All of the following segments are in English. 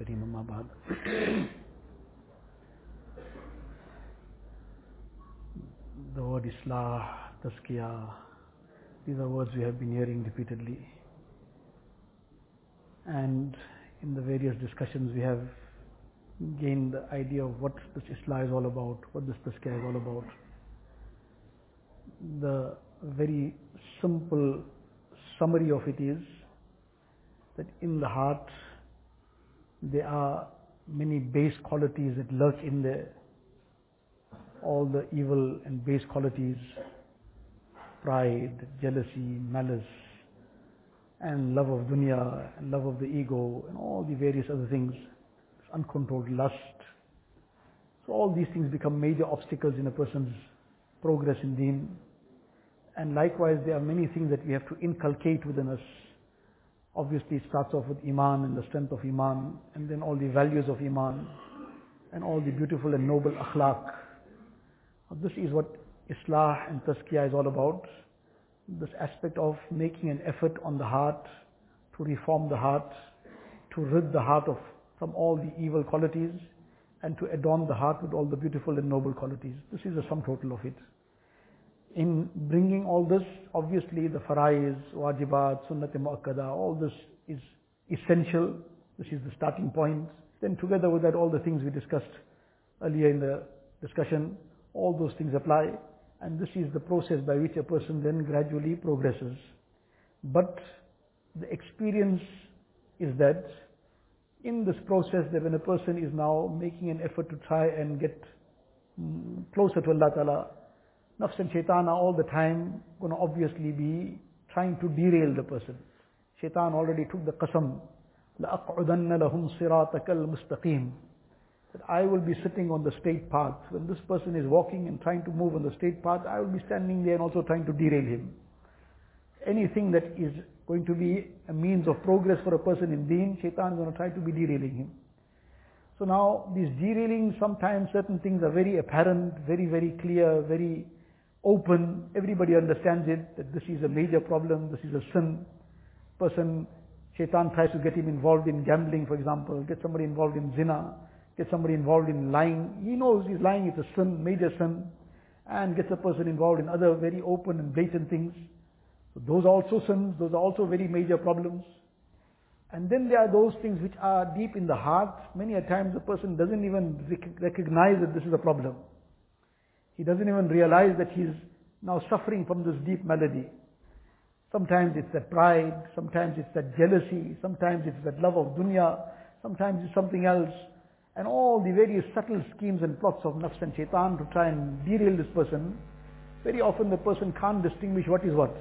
Karim अम्माबाद the word Islah, Tazkiyah, these are words we have been hearing repeatedly. And in the various discussions we have gained the idea of what this Islah is all about, what this Tazkiyah is all about. The very simple summary of it is that in the heart there are many base qualities that lurk in there. All the evil and base qualities, pride, jealousy, malice, and love of dunya, and love of the ego, and all the various other things, uncontrolled lust. So all these things become major obstacles in a person's progress in deen. And likewise, there are many things that we have to inculcate within us. Obviously, it starts off with Iman and the strength of Iman, and then all the values of Iman, and all the beautiful and noble akhlaq. This is what Islah and Tazkiyah is all about. This aspect of making an effort on the heart to reform the heart, to rid the heart of from all the evil qualities, and to adorn the heart with all the beautiful and noble qualities. This is the sum total of it. In bringing all this, obviously the faraiz, wajibat, sunnat muakkada, all this is essential. This is the starting point. Then together with that, all the things we discussed earlier in the discussion, all those things apply. And this is the process by which a person then gradually progresses. But the experience is that in this process that when a person is now making an effort to try and get mm, closer to Allah Ta'ala, nafs and shaitan are all the time going to obviously be trying to derail the person. Shaitan already took the qasam, لَأَقْعُدَنَّ لَهُمْ صِرَاطَكَ الْمُسْتَقِيمِ That I will be sitting on the straight path. When this person is walking and trying to move on the straight path, I will be standing there and also trying to derail him. Anything that is going to be a means of progress for a person in deen, shaitan is going to try to be derailing him. So now, these derailing, sometimes certain things are very apparent, very, very clear, very open. Everybody understands it, that this is a major problem, this is a sin. Person, shaitan tries to get him involved in gambling, for example, get somebody involved in zina, get somebody involved in lying. He knows he's lying it's a sin, major sin, and gets a person involved in other very open and blatant things. So those are also sins, those are also very major problems. And then there are those things which are deep in the heart. Many a times the person doesn't even recognize that this is a problem. He doesn't even realize that he's now suffering from this deep malady. Sometimes it's that pride, sometimes it's that jealousy, sometimes it's that love of dunya, sometimes it's something else. And all the various subtle schemes and plots of nafs and shaitan to try and derail this person, very often the person can't distinguish what is what.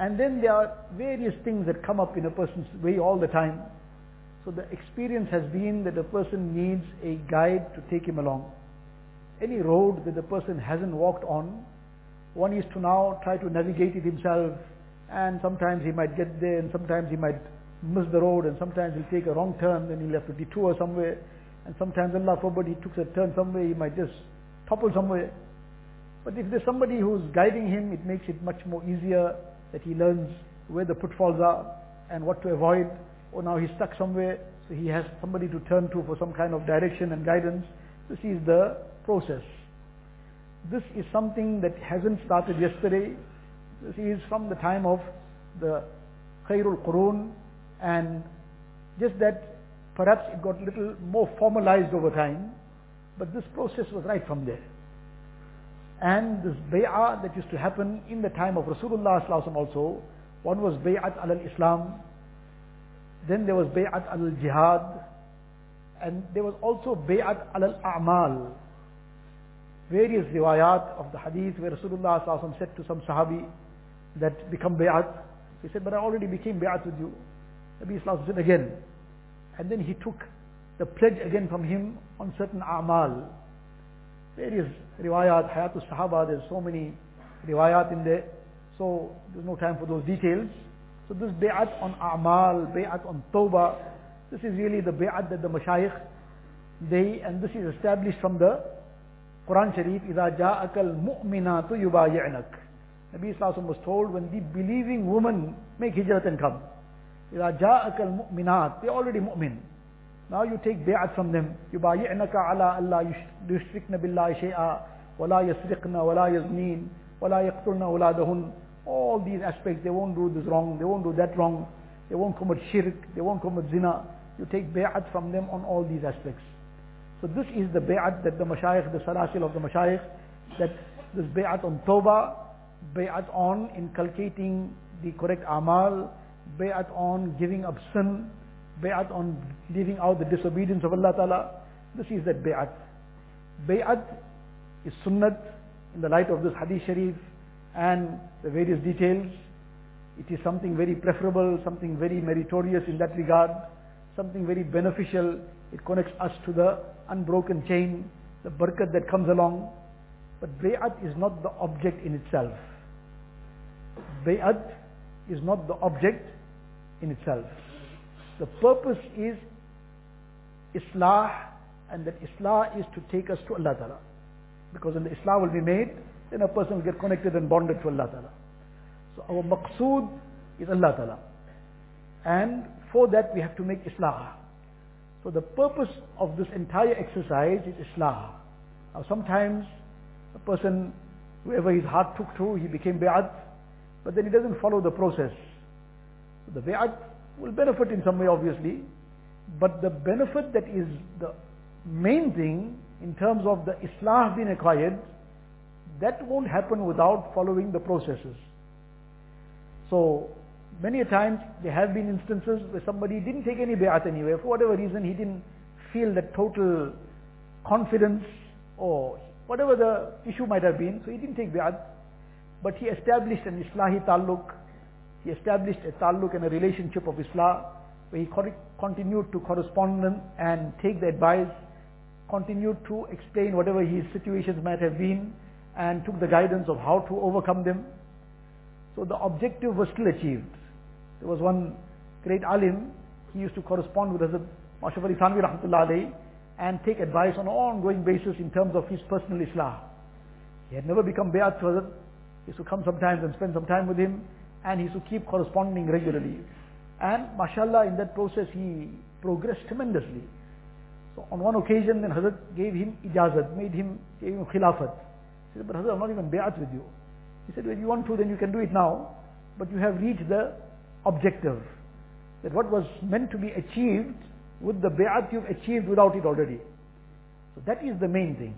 And then there are various things that come up in a person's way all the time. So the experience has been that a person needs a guide to take him along. Any road that the person hasn't walked on, one is to now try to navigate it himself and sometimes he might get there and sometimes he might miss the road and sometimes he'll take a wrong turn then he'll have to detour somewhere and sometimes Allah forbid he took a turn somewhere he might just topple somewhere. But if there's somebody who's guiding him, it makes it much more easier that he learns where the pitfalls are and what to avoid. Or now he's stuck somewhere, so he has somebody to turn to for some kind of direction and guidance. This is the process. This is something that hasn't started yesterday. This is from the time of the Khairul Qurun and just that perhaps it got a little more formalized over time, but this process was right from there. And this bay'ah that used to happen in the time of Rasulullah also, one was bay'at al-Islam, then there was bay'at al-Jihad, and there was also bay'at al-A'mal. Various riwayat of the hadith where Rasulullah said to some sahabi that become bay'at. He said, but I already became bay'at with you. Nabi Islam said again. And then he took the pledge again from him on certain a'mal. Various riwayat, hayatul sahaba, there's so many riwayat in there. So there's no time for those details. So this bay'at on a'mal, bay'at on tawbah, this is really the bay'at that the mashayikh, they, and this is established from the Quran Sharif, إِذَا جَاءَكَ الْمُؤْمِنَاتُ يُبَايِعْنَكَ Nabi Sallallahu was told when the believing women make hijrat and come. إِذَا جَاءَكَ الْمُؤْمِنَاتُ They're already mu'min. Now you take bay'at from them. يُبَايِعْنَكَ عَلَىٰ أَلَّا يُشْرِكْنَ بِاللَّهِ شَيْئًا وَلَا يَسْرِقْنَ وَلَا يَزْنِينَ وَلَا يَقْتُلْنَ أَوْلَادَهُنَّ All these aspects, they won't do this wrong, they won't do that wrong, they won't commit shirk, they won't commit zina. You take bay'at from them on all these aspects. So this is the bay'at that the mashayikh, the salasil of the mashayikh, that this bay'at on tawbah, bay'at on inculcating the correct amal, bay'at on giving up sin, bay'at on leaving out the disobedience of Allah Ta'ala. This is that bay'at. Bay'at is sunnat in the light of this hadith sharif and the various details. It is something very preferable, something very meritorious in that regard, something very beneficial. It connects us to the unbroken chain, the barakat that comes along. But bay'at is not the object in itself. Bay'at is not the object in itself. The purpose is Islah and that Islah is to take us to Allah Ta'ala. Because when the Islah will be made, then a person will get connected and bonded to Allah Ta'ala. So our maqsood is Allah Ta'ala. And for that we have to make Islah. So the purpose of this entire exercise is Islah. Now sometimes a person, whoever his heart took to, he became Bi'at, but then he doesn't follow the process. So the Bi'at will benefit in some way obviously, but the benefit that is the main thing in terms of the Islah being acquired, that won't happen without following the processes. So many a times there have been instances where somebody didn't take any bay'at anyway. For whatever reason, he didn't feel that total confidence or whatever the issue might have been. So he didn't take bay'at. But he established an Islahi taluk. He established a taluk and a relationship of Islah where he continued to correspond and take the advice, continued to explain whatever his situations might have been and took the guidance of how to overcome them. So the objective was still achieved. There was one great alim, he used to correspond with Hazrat Ashraf Ali Thanvi rahmatullah and take advice on an ongoing basis in terms of his personal islah. He had never become bayat to Hazrat. He used to come sometimes and spend some time with him and he used to keep corresponding regularly. And mashallah in that process he progressed tremendously. So on one occasion then Hazrat gave him ijazat, made him, gave him khilafat. He said, but Hazrat I'm not even bayat with you. He said, well, you want to, then you can do it now. But you have reached the objective. That what was meant to be achieved with the bay'at you've achieved without it already. So that is the main thing.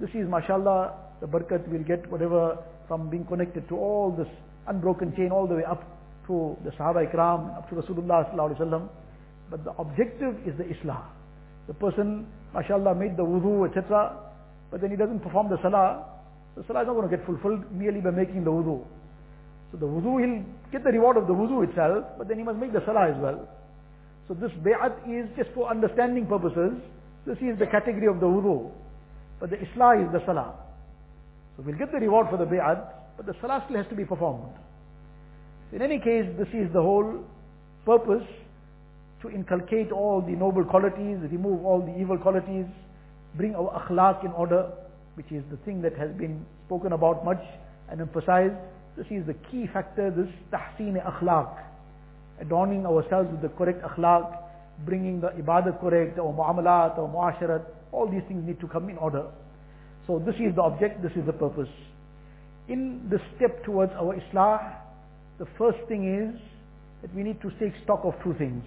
This is mashallah, the barakat will get whatever from being connected to all this unbroken chain all the way up to the Sahaba Ikram, up to Rasulullah sallallahu alaihi wasallam. But the objective is the Islah. The person, mashallah, made the wudu, etc. But then he doesn't perform the salah, the salah is not going to get fulfilled merely by making the wudu. So the wudu, he'll get the reward of the wudu itself, but then he must make the salah as well. So this bay'at is just for understanding purposes. This is the category of the wudu. But the islah is the salah. So we'll get the reward for the bay'at, but the salah still has to be performed. In any case, this is the whole purpose to inculcate all the noble qualities, remove all the evil qualities, bring our akhlaq in order, which is the thing that has been spoken about much and emphasized. This is the key factor, this tahseen akhlaq. Adorning ourselves with the correct akhlaq, bringing the ibadah correct, our muamalat, our muasharat, all these things need to come in order. So this is the object, this is the purpose. In the step towards our islah, the first thing is that we need to take stock of two things.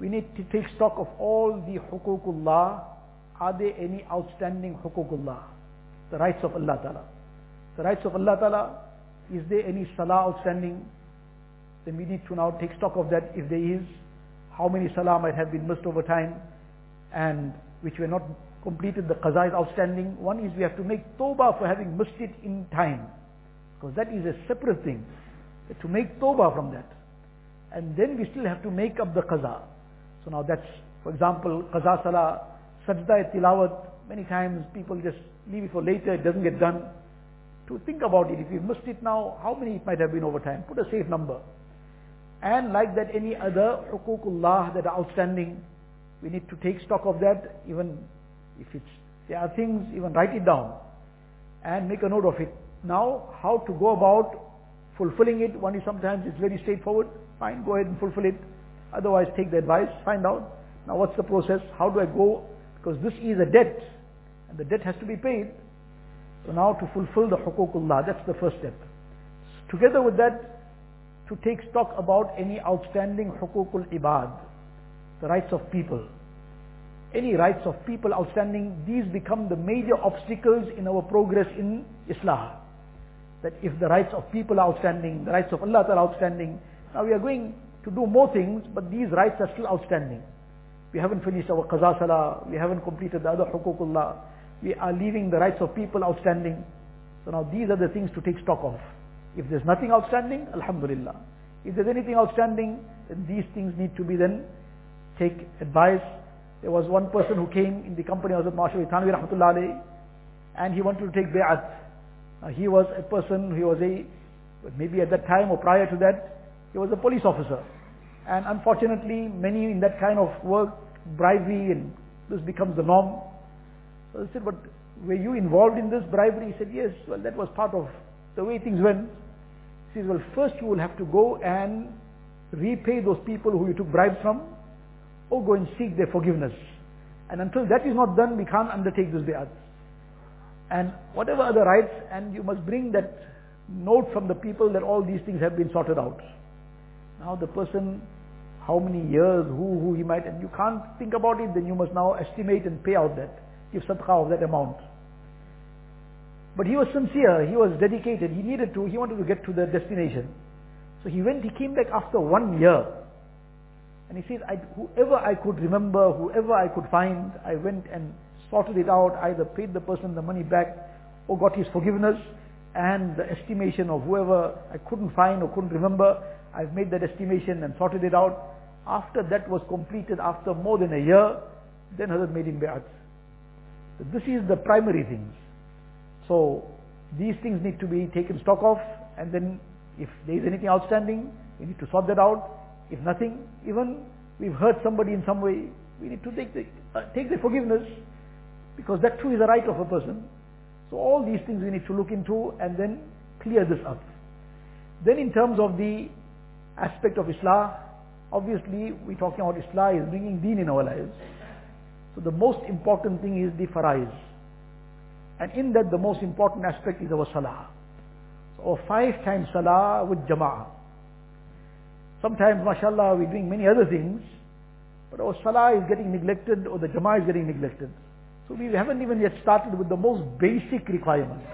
We need to take stock of all the hukukullah are there any outstanding hukukullah? The rights of Allah Ta'ala. The rights of Allah Ta'ala, is there any salah outstanding? Then we need to now take stock of that if there is. How many salah might have been missed over time and which were not completed, the qaza is outstanding. One is we have to make tawbah for having missed it in time. Because that is a separate thing. To make tawbah from that. And then we still have to make up the qaza. So now that's, for example, qaza salah, sajda tilawat, many times people just leave it for later, it doesn't get done. To think about it, if you've missed it now, how many it might have been over time? Put a safe number. And like that, any other hukukullah that are outstanding, we need to take stock of that, even if it's, there are things, even write it down and make a note of it. Now, how to go about fulfilling it, one is sometimes it's very straightforward, fine, go ahead and fulfill it. Otherwise, take the advice, find out. Now what's the process? How do I go? Because this is a debt, and the debt has to be paid. So now to fulfill the huququllah, that's the first step. Together with that, to take stock about any outstanding huququl ibad, the rights of people. Any rights of people outstanding, these become the major obstacles in our progress in Islah. That if the rights of people are outstanding, the rights of Allah are outstanding, now we are going to do more things, but these rights are still outstanding. We haven't finished our qaza salah, we haven't completed the other huququllah, we are leaving the rights of people outstanding. So now these are the things to take stock of. If there's nothing outstanding, Alhamdulillah. If there's anything outstanding, then these things need to be then take advice. There was one person who came in the company of Mashawi Thanvi Rahmatullah and he wanted to take bay'at. Uh, he was a person, he was a, maybe at that time or prior to that, he was a police officer. And unfortunately, many in that kind of work, bribery and this becomes the norm. So I said, but were you involved in this bribery? He said, yes, well that was part of the way things went. He says, well first you will have to go and repay those people who you took bribes from, or go and seek their forgiveness. And until that is not done, we can't undertake this bay'at. And whatever other rights, and you must bring that note from the people that all these things have been sorted out. Now the person, how many years, who, who he might, and you can't think about it, then you must now estimate and pay out that, give sadaqah of that amount. But he was sincere, he was dedicated, he needed to, he wanted to get to the destination. So he went, he came back after one year. And he said, I, whoever I could remember, whoever I could find, I went and sorted it out, either paid the person the money back or got his forgiveness and the estimation of whoever I couldn't find or couldn't remember, I've made that estimation and sorted it out. After that was completed, after more than a year, then Hazrat made him bay'at. This is the primary things. So these things need to be taken stock of and then if there is anything outstanding, we need to sort that out. If nothing, even we've hurt somebody in some way, we need to take the, uh, take the forgiveness because that too is a right of a person. So all these things we need to look into and then clear this up. Then in terms of the aspect of Islah, obviously we're talking about Islah is bringing deen in our lives. So the most important thing is the farais. And in that the most important aspect is our salah. So our five times salah with jama'ah. Sometimes, mashallah, we're doing many other things, but our salah is getting neglected or the jama'ah is getting neglected. So we haven't even yet started with the most basic requirements.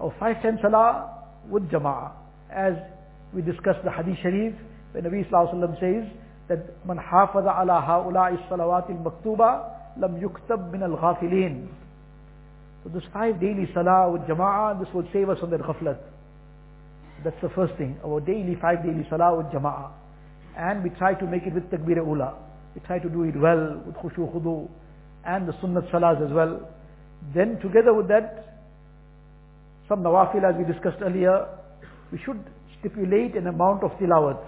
Our five times salah with jama'ah. As we discussed the hadith sharif, where Nabi Sallallahu says that man hafaza ala ha'ula'i salawat al-maktuba lam yuktab min al-ghafilin. So this five daily salah with jama'ah, this will save us from that ghaflat. That's the first thing. Our daily, five daily salah with jama'ah. And we try to make it with takbir ula. We try to do it well with khushu khudu and the sunnat salahs as well. Then together with that, some nawafil as we discussed earlier, we should stipulate an amount of tilawat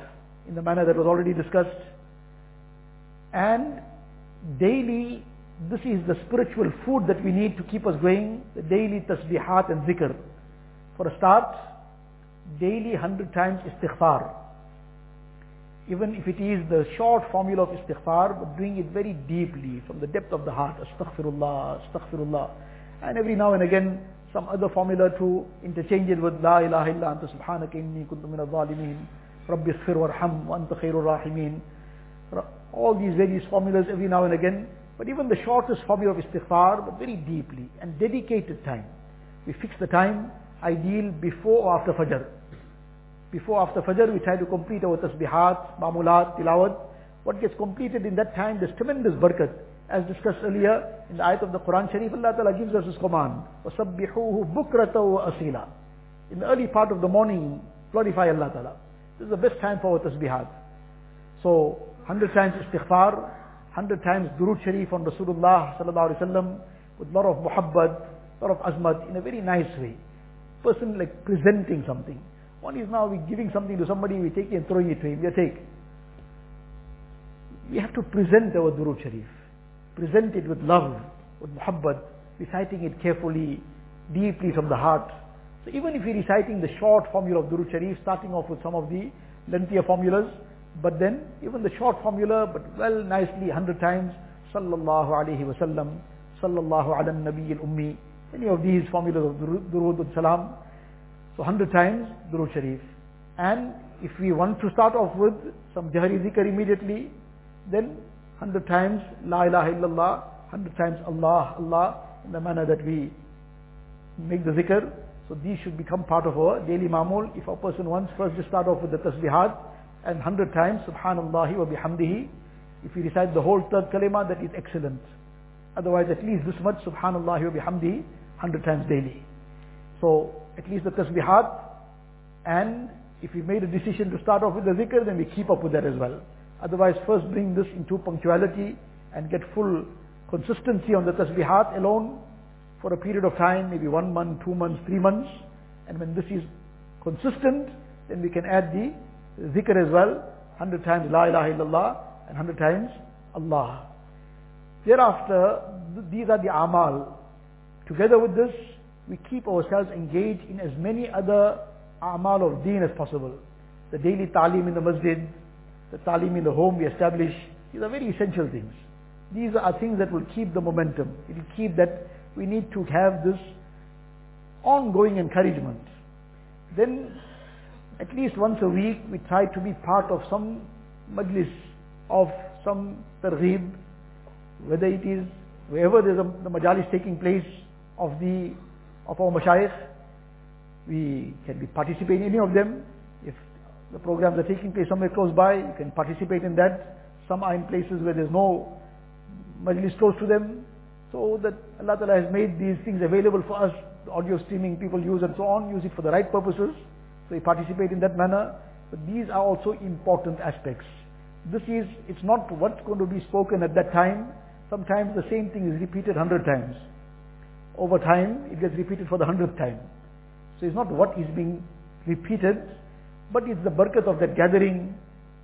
in the manner that was already discussed. And daily, this is the spiritual food that we need to keep us going, the daily tasbihat and zikr. For a start, daily 100 times istighfar. Even if it is the short formula of istighfar, but doing it very deeply from the depth of the heart. Astaghfirullah, astaghfirullah. And every now and again, some other formula to interchange it with La ilaha illa anta subhanaka inni kuntu min al-zalimin. Rabbi ighfir warham wa anta khairur rahimin. All these various formulas every now and again. But even the shortest formula of istighfar, but very deeply and dedicated time. We fix the time, ideal before or after Fajr. Before after Fajr, we try to complete our tasbihat, mamulat, tilawat. What gets completed in that time, there's tremendous barakat. As discussed earlier, in the ayat of the Quran Sharif, Allah Ta'ala gives us His command. وَسَبِّحُوهُ بُكْرَةً وَأَصِيلًا In the early part of the morning, glorify Allah Ta'ala. This is the best time for tasbihat. So, 100 times istighfar, 100 times durood sharif on Rasulullah Sallallahu Alaihi Wasallam, with lot of muhabbat, lot of azmat, in a very nice way. Person like presenting something. One is now we giving something to somebody, we take it and throwing it to him. We take. We have to present our durood sharif present it with love, with muhabbat, reciting it carefully, deeply from the heart. So even if you're reciting the short formula of Durud Sharif, starting off with some of the lengthier formulas, But then, even the short formula, but well nicely, 100 times, sallallahu alayhi Wasallam, sallallahu ala nabi al-ummi, any of these formulas of durood and salam. So 100 times, durood sharif. And if we want to start off with some jahri zikr immediately, then 100 times, la ilaha illallah, 100 times Allah, Allah, in the manner that we make the zikr. So these should become part of our daily mamul. If a person wants first to start off with the tasbihat and 100 times subhanallah wa bihamdihi, if he recite the whole third kalima, that is excellent. Otherwise, at least this much subhanallah wa bihamdihi, 100 times daily. So at least the tasbihat and if we made a decision to start off with the zikr, then we keep up with that as well. Otherwise, first bring this into punctuality and get full consistency on the tasbihat alone for a period of time, maybe one month, two months, three months. And when this is consistent, then we can add the zikr as well. 100 times La ilaha illallah and 100 times Allah. Thereafter, th- these are the amal. Together with this, we keep ourselves engaged in as many other amal of deen as possible. The daily talim in the masjid, the talim in the home we establish, these are very essential things. These are things that will keep the momentum. It will keep that we need to have this ongoing encouragement. Then, at least once a week, we try to be part of some majlis of some targhib, whether it is wherever there's a, the majalis taking place of the of our mashayikh, we can be participate in any of them. If the programs are taking place somewhere close by, you can participate in that. Some are in places where there's no majlis close to them. So that Allah Ta'ala has made these things available for us, audio streaming people use and so on, use it for the right purposes. So we participate in that manner. But these are also important aspects. This is, it's not what's going to be spoken at that time. Sometimes the same thing is repeated hundred times. Over time, it gets repeated for the hundredth time. So it's not what is being repeated, but it's the barakat of that gathering.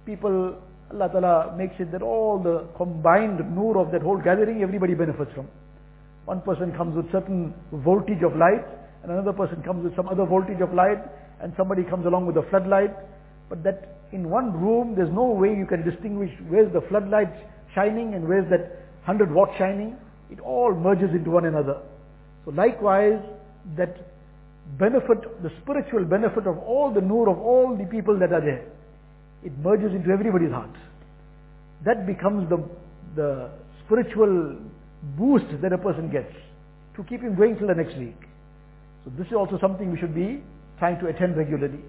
People, Allah Ta'ala makes it that all the combined nur of that whole gathering, everybody benefits from. One person comes with certain voltage of light, and another person comes with some other voltage of light, and somebody comes along with a floodlight. But that in one room, there's no way you can distinguish where's the floodlight shining and where's that 100 watt shining. It all merges into one another. So likewise, that benefit, the spiritual benefit of all the nur of all the people that are there, it merges into everybody's heart. That becomes the, the spiritual boost that a person gets to keep him going till the next week. So this is also something we should be trying to attend regularly.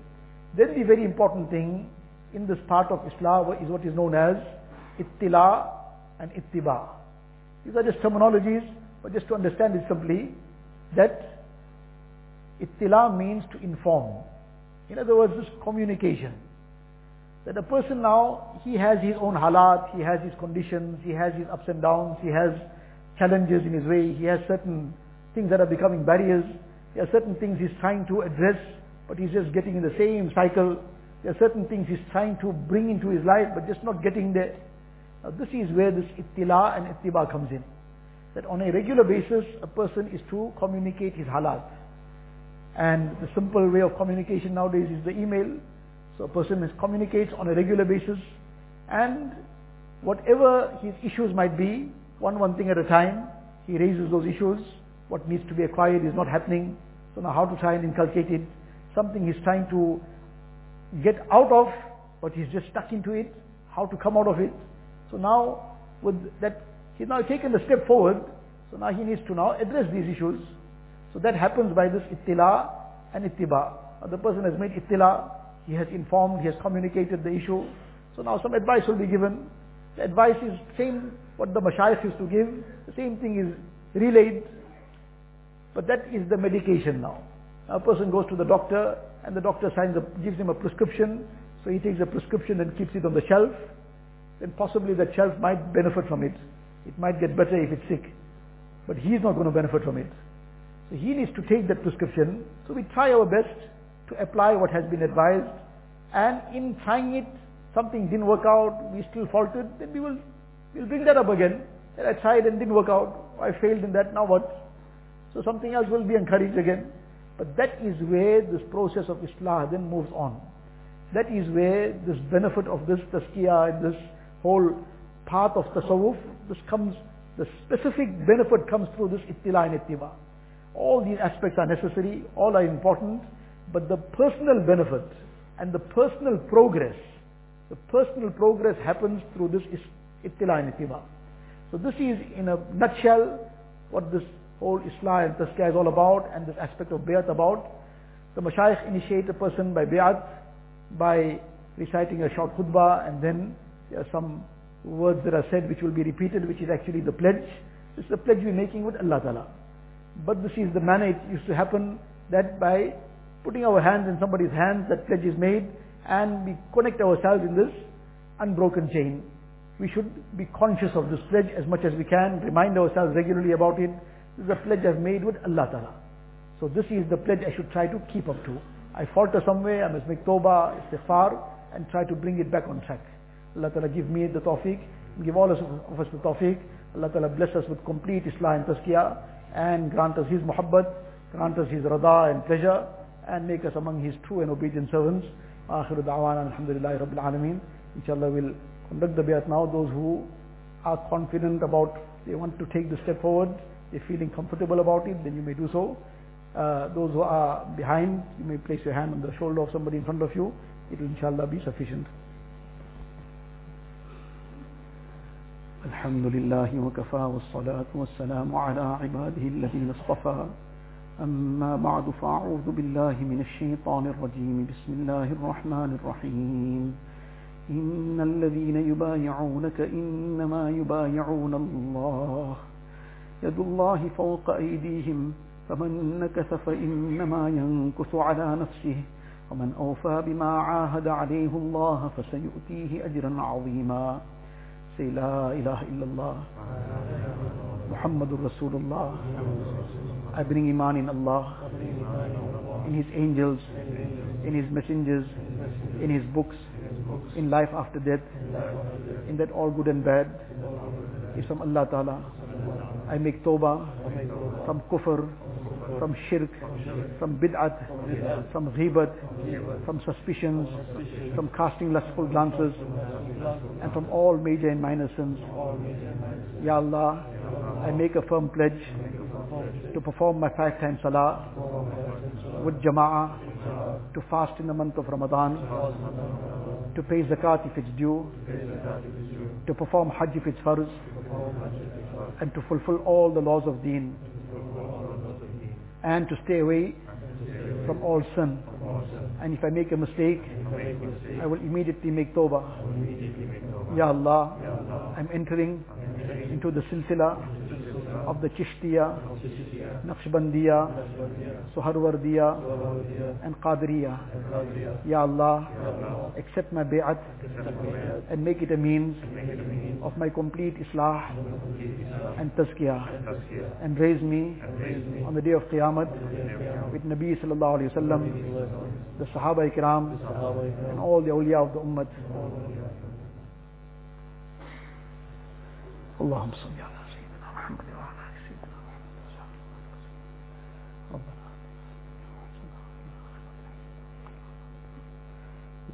Then the very important thing in this part of Islah is what is known as ittila and ittiba. These are just terminologies, but just to understand it simply, that ittila means to inform. In other words, this communication. That a person now, he has his own halat, he has his conditions, he has his ups and downs, he has challenges in his way, he has certain things that are becoming barriers, there are certain things he's trying to address, but he's just getting in the same cycle. There are certain things he's trying to bring into his life, but just not getting there. Now this is where this ittila and ittiba comes in. That on a regular basis, a person is to communicate his halat. And the simple way of communication nowadays is the email. So a person is communicates on a regular basis and whatever his issues might be, one one thing at a time, he raises those issues. What needs to be acquired is not happening. So now how to try and inculcate it. Something he's trying to get out of, but he's just stuck into it. How to come out of it. So now with that, he's now taken a step forward. So now he needs to now address these issues. So that happens by this ittila and ittiba. The person has made ittila, he has informed, he has communicated the issue. So now some advice will be given. The advice is same what the mashayikh used to give. The same thing is relayed. But that is the medication now. now. A person goes to the doctor and the doctor signs a, gives him a prescription. So he takes the prescription and keeps it on the shelf. Then possibly that shelf might benefit from it. It might get better if it's sick. But he's not going to benefit from it. So he needs to take that prescription. So we try our best to apply what has been advised. And in trying it, something didn't work out, we still faltered, then we will we'll bring that up again. That I tried and didn't work out. I failed in that, now what? So something else will be encouraged again. But that is where this process of Islah then moves on. that is where this benefit of this tazkiyah, this whole path of tasawwuf, this comes, the specific benefit comes through this ittila and ittiba. All these aspects are necessary, all are important, but the personal benefit and the personal progress, the personal progress happens through this ittila and ittiba. So this is in a nutshell what this whole Islah and Tazkiyah is all about and this aspect of Bayat about. The Mashayikh initiate a person by Bayat by reciting a short khutbah and then there are some words that are said which will be repeated which is actually the pledge. This is the pledge we're making with Allah Ta'ala. But this is the manner it used to happen that by putting our hands in somebody's hands that pledge is made and we connect ourselves in this unbroken chain. We should be conscious of this pledge as much as we can, remind ourselves regularly about it. This is a pledge I've made with Allah Ta'ala. So this is the pledge I should try to keep up to. I falter somewhere, I must make tawbah, istighfar, and try to bring it back on track. Allah Ta'ala give me the tawfiq, give all of us the tawfiq. Allah Ta'ala bless us with complete Islah and Tazkiyah, and grant us His muhabbat, grant us His rada and pleasure, and make us among His true and obedient servants. آخر دعوانا الحمد لله رب العالمين. Inshallah we'll conduct the bayat now. Those who are confident about, they want to take the step forward, they're feeling comfortable about it, then you may do so. Uh, those who are behind, you may place your hand on the shoulder of somebody in front of you. It will inshallah be sufficient. الحمد لله وكفى والصلاة والسلام على عباده الذين اصطفى أما بعد فأعوذ بالله من الشيطان الرجيم. بسم الله الرحمن الرحيم. إن الذين يبايعونك إنما يبايعون الله. يد الله فوق أيديهم فمن نكث فإنما ينكث على نفسه ومن أوفى بما عاهد عليه الله فسيؤتيه أجرا عظيما. Say La ilaha illallah Muhammadur Rasulullah I bring Iman in Allah in His angels in His messengers in His books in life after death in that all good and bad is from Allah Ta'ala I make tawbah from kufr from shirk, from bid'at, from ghibat, from suspicions, from casting lustful glances, and from all major and minor sins. Ya Allah, I make a firm pledge to perform my five times salah with jama'ah, to fast in the month of Ramadan, to pay zakat if it's due, to perform hajj if it's farz, and to fulfill all the laws of deen and to stay away from all sin. And if I make a mistake, I will immediately make tawbah. Ya Allah, I'm entering into the silsila of the Chishtiya, Naqshbandiya, Suharwardiya, and Qadiriya. Ya Allah, accept my bay'at and make it a means of my complete Islah and Tazkiyah and raise me on the day of Qiyamah with Nabi sallallahu alayhi wasallam, the Sahaba Ikram, and all the awliya of the Ummah. اللهم صل على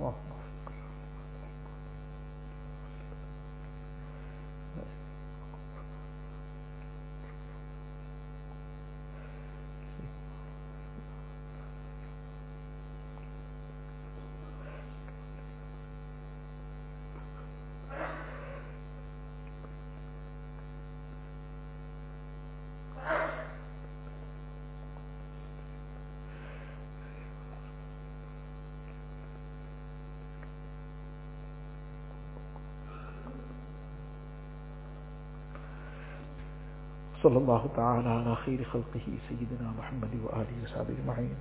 واہ صلی اللہ تعالی علی خیر خلقہ سیدنا محمد و آلہ و صحابہ اجمعین